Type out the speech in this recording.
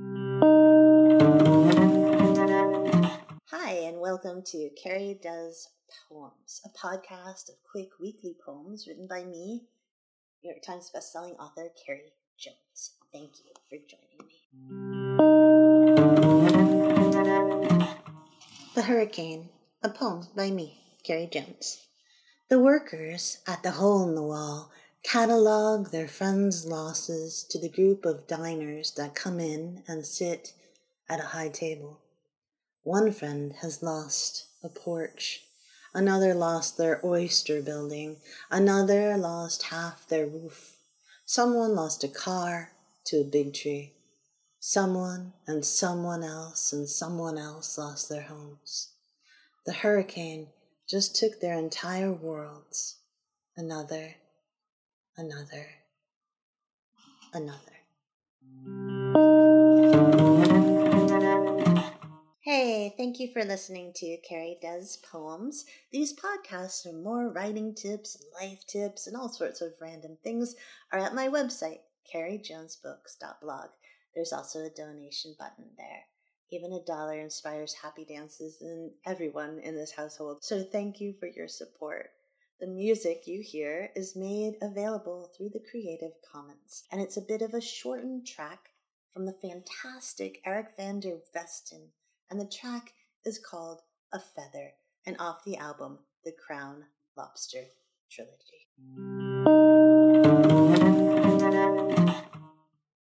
Hi, and welcome to Carrie Does Poems, a podcast of quick weekly poems written by me, New York Times bestselling author Carrie Jones. Thank you for joining me. The Hurricane, a poem by me, Carrie Jones. The workers at the hole in the wall catalog their friends' losses to the group of diners that come in and sit at a high table. One friend has lost a porch, another lost their oyster building, another lost half their roof. Someone lost a car to a big tree. Someone and someone else and someone else lost their homes. The hurricane just took their entire worlds. Another another, another. Hey, thank you for listening to Carrie Does Poems. These podcasts are more writing tips and life tips and all sorts of random things are at my website, carriejonesbooks.blog. There's also a donation button there. Even a dollar inspires happy dances in everyone in this household. So thank you for your support. The music you hear is made available through the Creative Commons, and it's a bit of a shortened track from the fantastic Eric van der Westen, and the track is called A Feather, and off the album The Crown Lobster Trilogy.